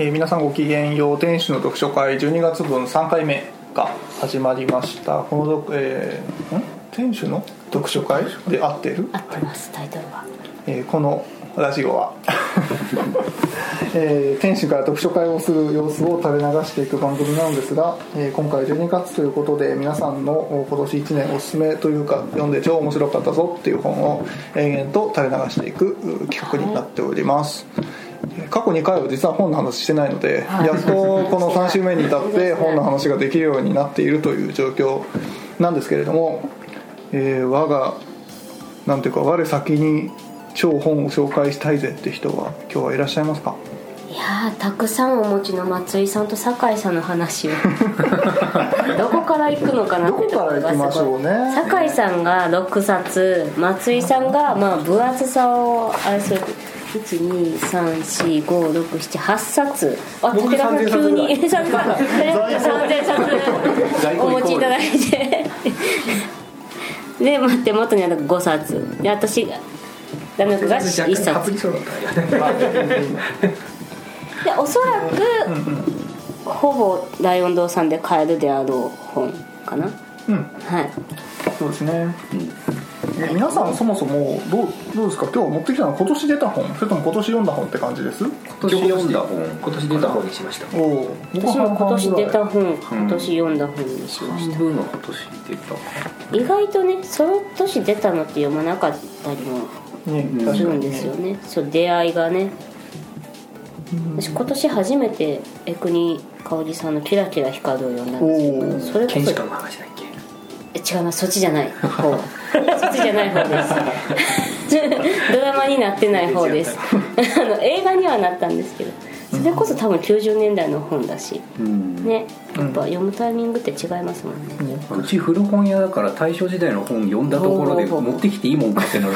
えー皆さんごきげんよう。天使の読書会12月分3回目が始まりました。この読、えーん？天使の読書会で合ってる、合ってますタイトルは。えーこのラジオは、えー天使から読書会をする様子を垂れ流していく番組なのですが、えー今回12月ということで皆さんのお今年1年おすすめというか読んで超面白かったぞっていう本を延々と垂れ流していくう企画になっております、えー過去2回は実は本の話してないのでやっとこの3週目に至って本の話ができるようになっているという状況なんですけれども、えー我がなんていうか我先に超本を紹介したいぜって人は今日はいらっしゃいますか？いやーたくさんお持ちの松井さんと酒井さんの話を。どこから行くのかなってところがすごい。どこから行きましょうね。酒井さんが6冊松井さんがまあ分厚さをあれする1234567冊。あ僕武田さん30冊急にぐらい。30冊3000冊お持ちいただい。て で。待って元にある5冊。で私ダメが1冊。でおそらく、ほぼライオン堂さんで買えるであろう本かな。うん。はいそうですね、え皆さんそもそもどうどうですか？今日持ってきたのは今年出た本。それとも今年読んだ本って感じです？今年読んだ本。今年出た本にしました。おお私も今年出た本うん。今年読んだ本にしました、半分は今年出た意外とねその年出たのって読まなかったりもするんですよね。そう出会いがね。私今年初めて江国香織さんの「キラキラ光る」を読んだんですよおー。それこそ違いますそっちじゃない。方。そっちじゃない方です。ドラマになってない方です。あの映画にはなったんですけど。それこそ多分90年代の本だし。うん。ね。やっぱ読むタイミングって違いますもんね、うち古本屋だから大正時代の本読んだところで持ってきていいもんかってなる。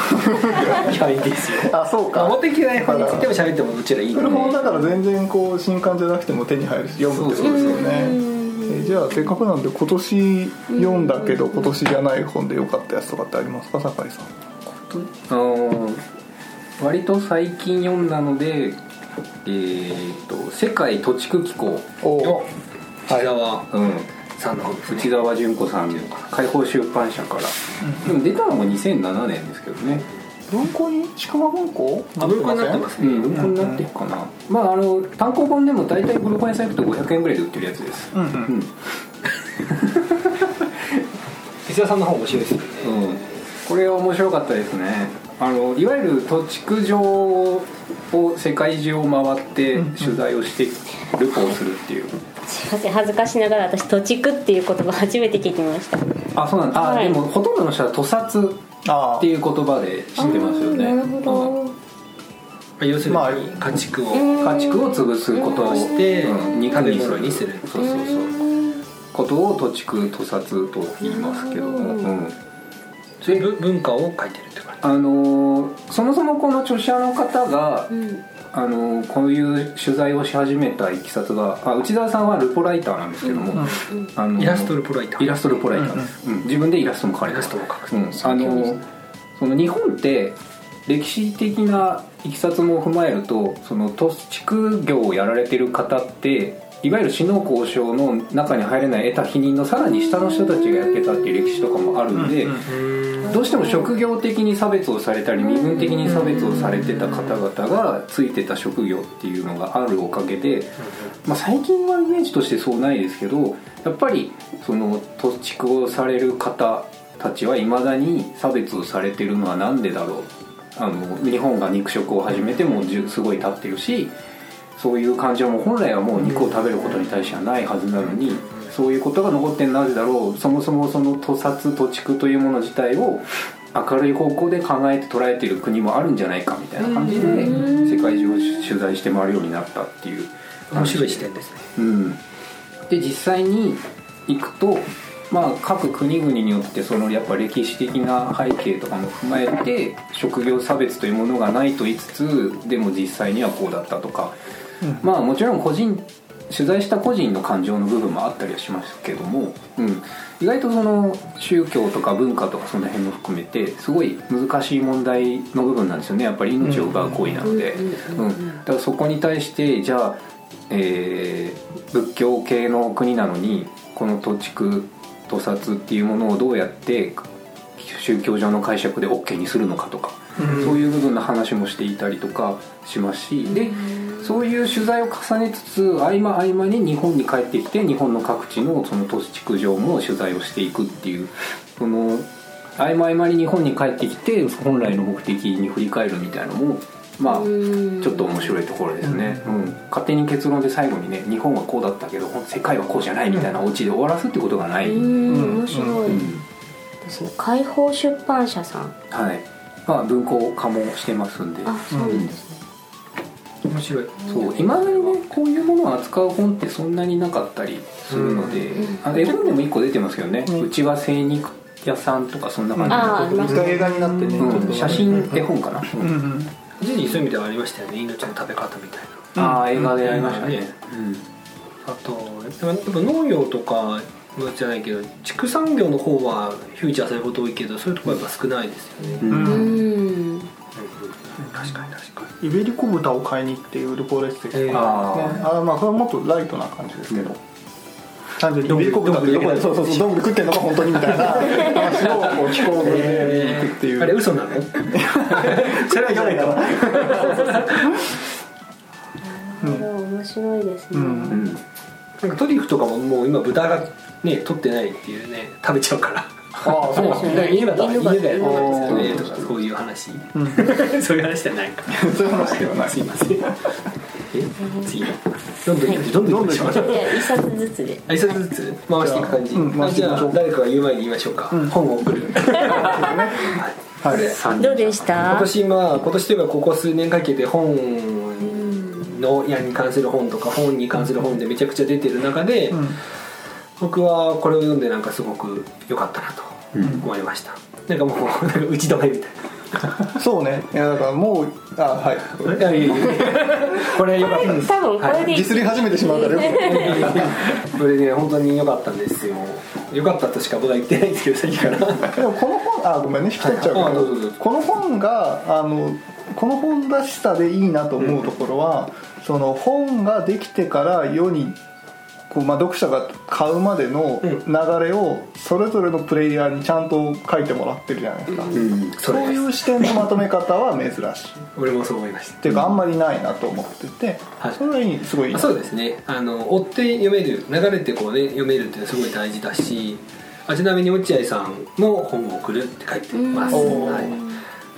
いやいいですよあそうか。持ってきてない本についても喋ってもうちらいいんで古本だから全然こう新刊じゃなくても手に入るし読むってことですよねえじゃあせっかくなんで今年読んだけど今年じゃない本で良かったやつとかってありますか酒井さん。あの割と最近読んだのでえー、と世界土地区機構。お内沢、うん、さんの内沢純子さんの解放出版社から、でも出たのも2007年ですけどね文庫に鹿間文庫？あ文庫になってますね。文庫になってるかな、まああの単行本でも大体古本屋さん行くと500円ぐらいで売ってるやつです。うんうん。うん。石田さんの方面白いですよね。うん、これは面白かったですね。あのいわゆる土地区上を世界中を回って取材をしてルポをするっていう、すいません恥ずかしながら私土地区っていう言葉初めて聞きました。あそうなんだ、はい。あでもほとんどの人は屠殺。あっていう言葉で知ってますよね。あーなるほど。要するにまあ家畜を家畜を潰すことをしてうん。肉にするにする。そうそうそう。ことを土地区屠殺と言いますけども、うん。そういう文化を書いてるって感あのーそもそもこの著者の方が、あのーこういう取材をし始めたいきさつがあ内澤さんはルポライターなんですけども、あのーじイラストルポライター。イラストルポライター。です、うん。自分でイラストも描いてイラストも描くうん、あのーその日本って歴史的ないきさつも踏まえるとその土地区業をやられてる方っていわゆる死の交渉の中に入れない得た否認のさらに下の人たちがやってたっていう歴史とかもあるんで、どうしても職業的に差別をされたり身分的に差別をされてた方々がついてた職業っていうのがあるおかげで、まあ、最近はイメージとしてそうないですけどやっぱりその土地区をされる方たちはいまだに差別をされてるのは何でだろう。あの日本が肉食を始めてもすごい経ってるしそういう感情も本来はもう肉を食べることに対してはないはずなのにそういうことが残ってなぜだろうそもそもその屠殺土地区というもの自体を明るい方向で考えて捉えている国もあるんじゃないかみたいな感じで世界中を取材して回るようになったっていう。じ面白い視点ですね。うん、で実際に行くと、まあ、各国々によってそのやっぱ歴史的な背景とかも踏まえて職業差別というものがないと言いつつでも実際にはこうだったとか、まあもちろん個人取材した個人の感情の部分もあったりはしますけども、うん、意外とその宗教とか文化とかその辺も含めてすごい難しい問題の部分なんですよね。やっぱり命を奪う行為なので、うん、だからそこに対してじゃあえー仏教系の国なのにこの土地区屠殺っていうものをどうやって宗教上の解釈で OK にするのかとか、そういう部分の話もしていたりとかしますしでそういう取材を重ねつつ合間合間に日本に帰ってきて日本の各地のその都市地区上も取材をしていくっていうその合間合間に日本に帰ってきて本来の目的に振り返るみたいなのもまあうん。ちょっと面白いところですね、うん。勝手に結論で最後にね日本はこうだったけど世界はこうじゃないみたいなオチで終わらすってことがない、うん面白い。うん。ですね解放出版社さん。はい。まあ文庫化もしてますんで。あそうなんですね面白い。そう今までねこういうものを扱う本ってそんなになかったりするので、あの絵本でも1個出てますけどね、うちは精肉屋さんとかそんな感じ。ああありますね。一回映画になってね、写真絵本かな、うんうん一時そういう意味ではありましたよね命の食べ方みたいな。ああ映画でやりましたね、うん。あとやっぱ農業とかじゃないけど畜産業の方はフューチャーされること多いけどそういうところはやっぱ少ないですよね、うん確かに確かイベリコ豚を買いに行ってウルポレステえーとか、ねあまあこれはもっとライトな感じですけど、単純にイベリコ豚ってどこでそうそうそうどんぐり食ってんのか本当にみたいな。話をこう聞こうに行くっていう、にあれ嘘なの？それは読めたわなるほど面白いですね、うんうん。なんかトリュフとかももう今豚がね取ってないっていうね食べちゃうからああそうなんですね犬が犬がやってるんですよね犬がとかそういう話。うん。そういう話じゃないか。そういう話ではない。すいません。え？次。どんどんどんどん行きましょう？じゃあ一冊ずつで。挨拶ずつ？回していく感じ、うんじゃあ誰かが言う前に言いましょうか、うん。本を送る。はい。三どうでした？今年まあ今年というかここ数年かけて本の矢に関する本とか本に関する本でめちゃくちゃ出てる中で、うん僕はこれを読んでなんかすごく良かったなと思いました、なんかもうなんか打ち止めみたいそうね。いやだからもうあはい。ないやいやいや。これ良かったです多分これでディスり始めてしまうからよ。く これね本当に良かったんですよ。良かったとしか僕は言ってないんですけどさっきから。でもこの本あごめんね引き取っちゃうけはい。あどどうぞどうぞこの本があのこの本らしさでいいなと思うところは、その本ができてから世にこう、まあ、読者が買うまでのうん。流れをそれぞれのプレイヤーにちゃんと書いてもらってるじゃないですか、うん。そういう視点のまとめ方は珍しい。っ俺もそう思いました。ていうかあんまりないなと思ってて、はい。それはいいすごいいい。あそうですね。あの追って読める流れてこうね読めるっていうのはすごい大事だしあちなみに落合さんも本を送るって書いてます、うん。はい。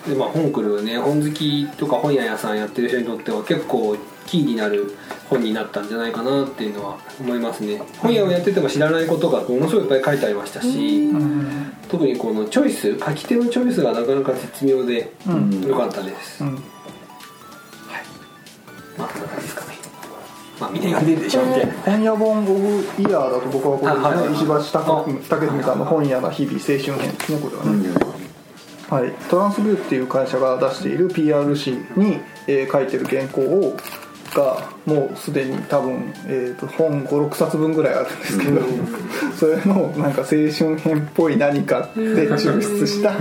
でまあ、本送るね本好きとか本屋屋さんやってる人にとっては結構キーになる本になったんじゃないかなっていうのは思いますね。本屋をやってても知らないことがものすごいいっぱい書いてありましたし、うん。特にこのチョイス書き手のチョイスがなかなか絶妙でうん。良かったです、うん。まあそんな感じですかね。まあみんな読んでるでしょみたいな本屋本オブイヤーだと僕はこれですね、あはいはいはい。石橋武武文さんの本屋の日々青春編ですねこれはね、はい、トランスビューっていう会社が出している PR 誌に、えー書いてる原稿をがもうすでに多分、えー、と本56冊分ぐらいあるんですけど、それのなんか青春編っぽい何かで抽出した、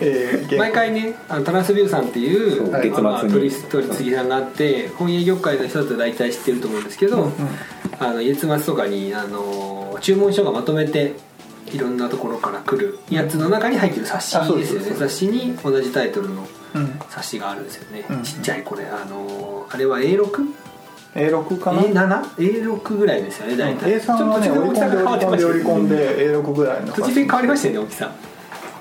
えー原毎回ねあのトランスビューさんっていうそう。まあ月末にまあ取り取り次ぎさんがあって本屋業界の人だと大体知ってると思うんですけど、あの月末とかにあの注文書がまとめていろんなところから来るやつの中に入ってる冊子あそうでですすよね。そうで雑誌に同じタイトルのうん、冊子があるんですよね、うん。ちっちゃいこれ。あのあれは A6? A6 かな？A7?A6 ぐらいですよね大体。A3 はねちょっと折り込んで折り込んで折り込んでで A6 ぐらいの途中で変わりましたよね大きさ。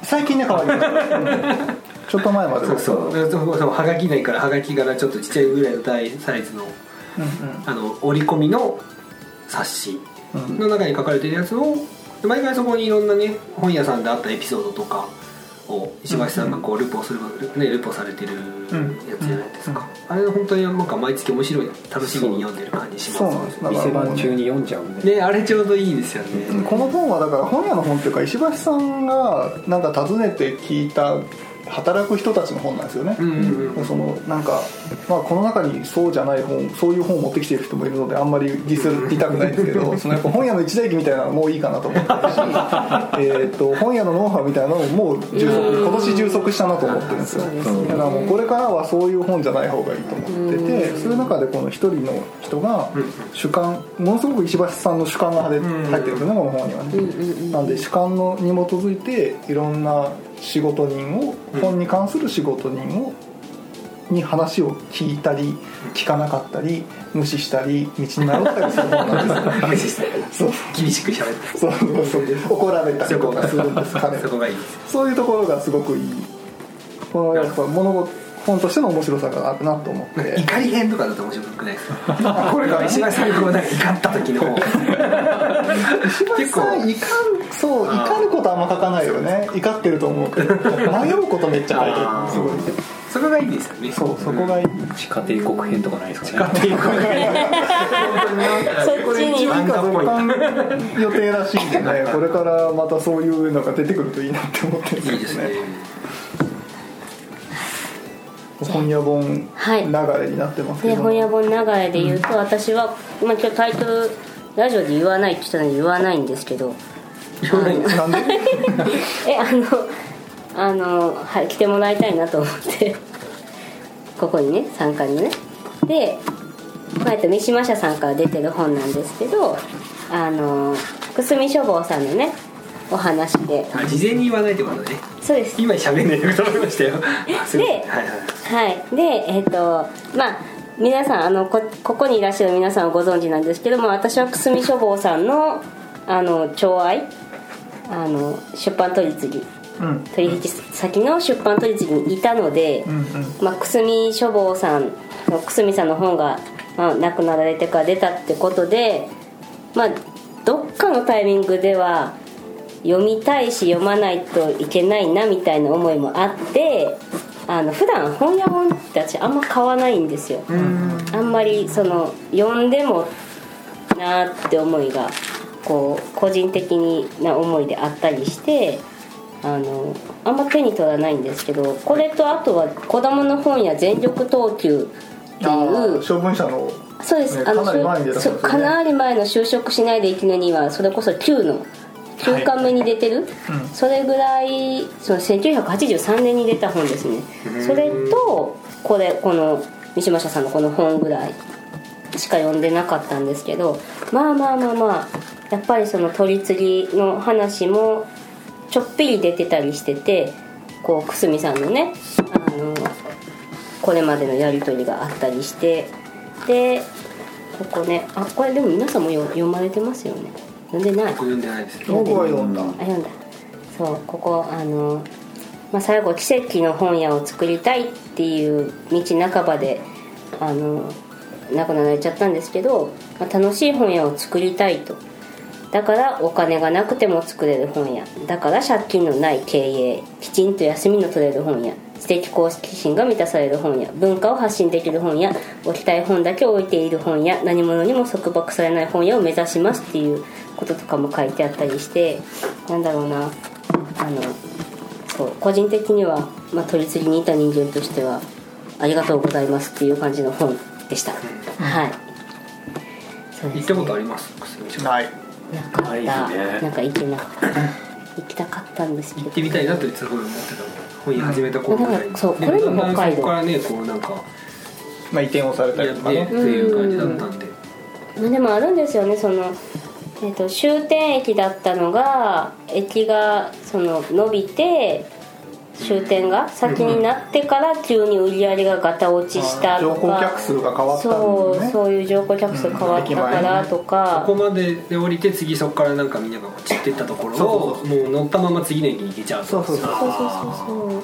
最近ね変わりました、うんちょっと前までは。そうそう。そうそうはがきないからはがきからちょっとちっちゃいぐらいの大サイズのうんうん。あの折り込みの冊子うん。の中に書かれてるやつを毎回そこにいろんなね本屋さんであったエピソードとかを石橋さんがこうルポする、ね、ルポされてるやつじゃないですか、あれ本当になんか毎月面白い楽しみに読んでる感じします。そうなんです。だから店番中に。読んじゃうんで。ねあれちょうどいいですよね、この本はだから本屋の本っていうか石橋さんがなんか訪ねて聞いた働く人たちの本なんですよね、うんうんうんそのなんか、まあ、この中にそうじゃない本そういう本を持ってきている人もいるのであんまりディスりたくないんですけど そのやっぱ本屋の一代記みたいなのもういいかなと思ってるし えーと本屋のノウハウみたいなのももう充足今年充足したなと思ってるんですよ。ねだからもうこれからはそういう本じゃない方がいいと思っててそういう中でこの一人の人が主観ものすごく石橋さんの主観が入ってるんですよね。この本にはねなんで主観のに基づいていろんな仕事人を本に関する仕事人をに話を聞いたり聞かなかったり無視したり道に迷ったりする本なんです。そう。厳しく喋ってそうそうそう。怒られたりとかするんです彼そこがいいそういうところがすごくいい。このやっぱ物事本としての面白さがあるなと思って。怒り編とかだと面白くないですか？これが石橋さんにこうな んか怒った時の石橋さん怒るそう怒ることあんま書かないよね。怒ってると思うけど迷うことめっちゃ書いてる。すごい。そこがいいですよね。そうそこがいい。地下帝国編とかないですかね。っていうこそっちに。なんか増刊予定らしいんでねこれからまたそういうのが出てくるといいなって思ってるんいいですね。本屋本流はいれになってますけど、で本屋本流れで言うと、私は、まあ、今日タイトルラジオで言わないって言ったのに言わないんですけど なんで？えあのあの、はい、来てもらいたいなと思って。ここにね参加にね。で、まあ、えっと三島社さんから出てる本なんですけどあの久住書房さんのねお話で。あ事前に言わないってことね。そうです。今喋んないでと思いましたよ。ではいはい。はい。でえっ、とまあ皆さんあのこここにいらっしゃる皆さんはご存知なんですけども私は久住書房さんのあの寵愛あの出版取次うん。取引先の出版取次にいたので、うんうん。まあ、久住書房さんの久住さんの本が、まあ、亡くなられてから出たってことでまあどっかのタイミングでは読みたいし読まないといけないなみたいな思いもあってあの普段本屋本って私あんま買わないんですよ。あんまりその読んでもなーって思いがこう個人的な思いであったりしてあのあんま手に取らないんですけどこれとあとは子供の本や全力投球ってあいうー処分者のそうです、ねあのかなりね。かなり前の就職しないで生きるにはそれこそ9の9巻目に出てる、うん。それぐらいその1983年に出た本ですね。それとこれこの三島社さんのこの本ぐらいしか読んでなかったんですけどまあまあまあまあやっぱりその取り次ぎの話もちょっぴり出てたりしててこう久住さんのねあのこれまでのやり取りがあったりしてでここねあこれでも皆さんもよ読まれてますよね。読んでない？僕読んでないです。僕は読んだ。あ読んだ。そうここあの、まあ、最後奇跡の本屋を作りたいっていう道半ばであの亡くなられちゃったんですけど、まあ、楽しい本屋を作りたいとだからお金がなくても作れる本屋。だから借金のない経営きちんと休みの取れる本屋。知的好奇心が満たされる本屋。文化を発信できる本屋。置きたい本だけ置いている本屋。何者にも束縛されない本屋を目指しますっていうこととかも書いてあったりしてなんだろうな。あのそう。個人的には、まあ、取り次ぎにいた人間としてはありがとうございますっていう感じの本でした、はい。行ったことあります？ないなかった、ね。なんか行けなかった行きたかったんですけど。行ってみたいなといつも思ってた本屋始めた頃ぐらそうこれも北海道。そこからねこうなんかまあ移転をされたりやってってとかねいう感じだったんで。まあでもあるんですよねその、えー、と終点駅だったのが駅がその伸びて終点が先になってから急に売り上げがガタ落ちしたと乗降か客数が変わったんそうですね。そういう乗降客数変わったからとか、ここまでで降りて次そこからなんかみんなが散ってったところをそうもう乗ったまま次の駅に行けちゃうそうそうそうそうそう。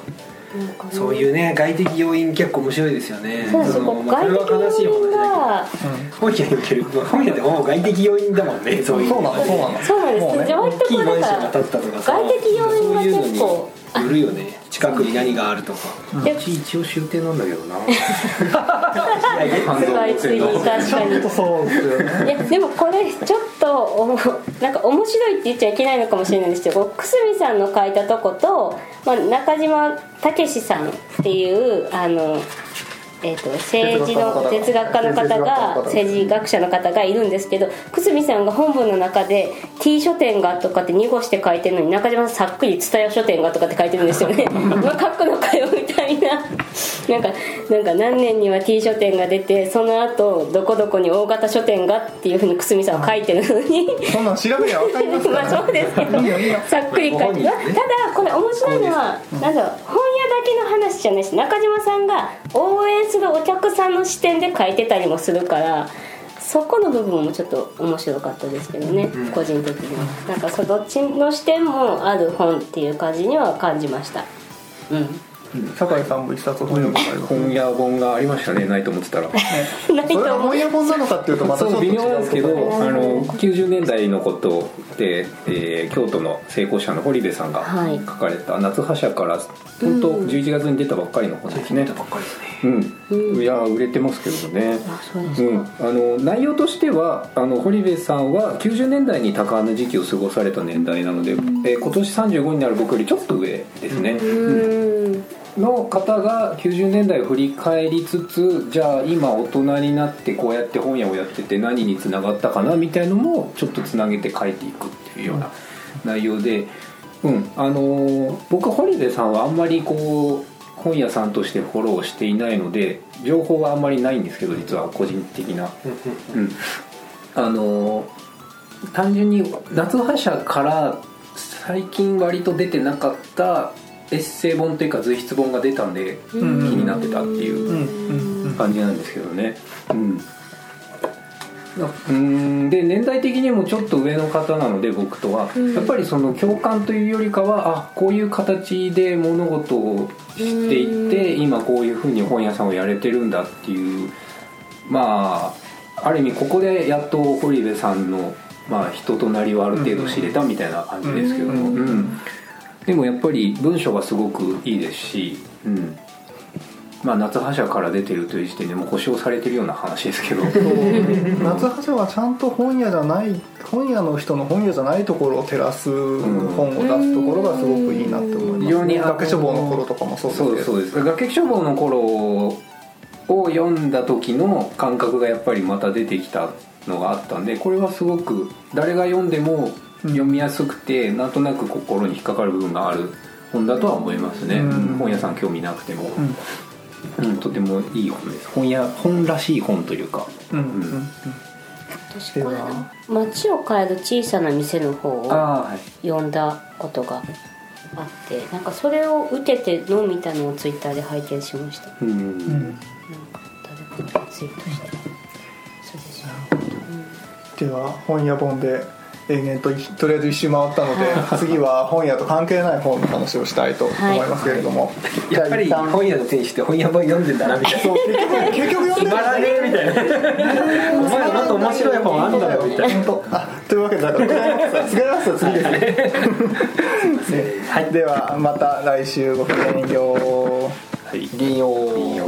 そういうね外的要因結構面白いですよね。そうですそう。まあこれ外的は悲しい要因話だがけど。本屋における。まあ本屋ってもう外的要因だもんねそういう。そうなのそうなの。そうなんです、大割とこうだ外的要因が結構よるよね。近くに何があるとか。でうち一応終点なんだけどな。スカイツリー確かに。ちゃんとそうですよね。いやでもこれちょっとおもなんか面白いって言っちゃいけないのかもしれないんですけど久住さんの書いたとこと、まあ、中島武さんっていうあの、えー、と政治の哲哲学学家の方が政政治学者の方がいるんですけど久住さんが本文の中で T 書店がとかって濁して書いてるのに中島さんさっくり蔦屋書店がとかって書いてるんですよね。まあ書くのかよみたいな。なんかなんか何年には T 書店が出てその後どこどこに大型書店がっていうふうに久住さんは書いてるのに。そんなん調べりゃ分かりますか まあらそうですけどさっくり書いて、ただこれ面白いのはなんだろう本けの話じゃないし中島さんが応援するお客さんの視点で書いてたりもするからそこの部分もちょっと面白かったですけどね、個人的には。なんかそうどっちの視点もある本っていう感じには感じました。うん酒井さんも一冊本読んでたり本屋本がありましたねないと思ってたら。ないと思本屋本なのかっていうとまたそう微妙なんですけどあの90年代のことで、えー京都の成功者の堀部さんがはい。書かれた「夏葉社」から本当11月に出たばっかりの本ですね。出たばっかりですね。うん、いや売れてますけどね。あの内容としてはあの堀部さんは90年代に多感な時期を過ごされた年代なので、えー今年35になる僕よりちょっと上ですね、うんの方が90年代を振り返りつつじゃあ今大人になってこうやって本屋をやってて何につながったかなみたいのもちょっとつなげて書いていくっていうような内容で、うんあのー僕堀部さんはあんまりこう本屋さんとしてフォローしていないので情報はあんまりないんですけど実は個人的な。うん、あの単純に夏葉社から最近割と出てなかったエッセイ本というか随筆本が出たんで気ん。になってたっていううん。うん感じなんですけどね。うん。うん。で年代的にもちょっと上の方なので僕とは、やっぱりその共感というよりかはあこういう形で物事をしていって今こういうふうに本屋さんをやれてるんだっていうまあある意味ここでやっと堀部さんの、まあ、人となりをある程度知れたみたいな感じですけども、うん。うんでもやっぱり文章がすごくいいですし、うん。まあ、夏葉社から出てるという時点でもう保証されてるような話ですけど。夏葉社はちゃんと本屋じゃない本屋の人の本屋じゃないところを照らす本を出すところがすごくいいなって思います、非常に崖書房の頃とかもそうですそうです。崖書房の頃を読んだ時の感覚がやっぱりまた出てきたのがあったんでこれはすごく誰が読んでも読みやすくて、なんとなく心に引っかかる部分がある本だとは思いますね、うん。うん本屋さん興味なくても、うん。うんとてもいい本です。本屋本らしい本というか。うんうんうん。私これ街を変える小さな店の方をああはい。読んだことがあってなんかそれを受けてのみたのをツイッターで拝見しました。なん。かうん、うん誰かがツイートしてそうですよ。では本屋本で延々といとりあえず一周回ったので 次は本屋と関係ない本の話をしたいと思いますけれども、やっぱり本屋の店主って本屋本読んでんだなみたいな。そう結局結局読んでつまらねえみたいな。お前らもっと面白い本あんだよみたいな。本 当あというわけでだからクライマックスは次です。ねはい。ではまた来週ごきげんよう。はい。銀曜いいよ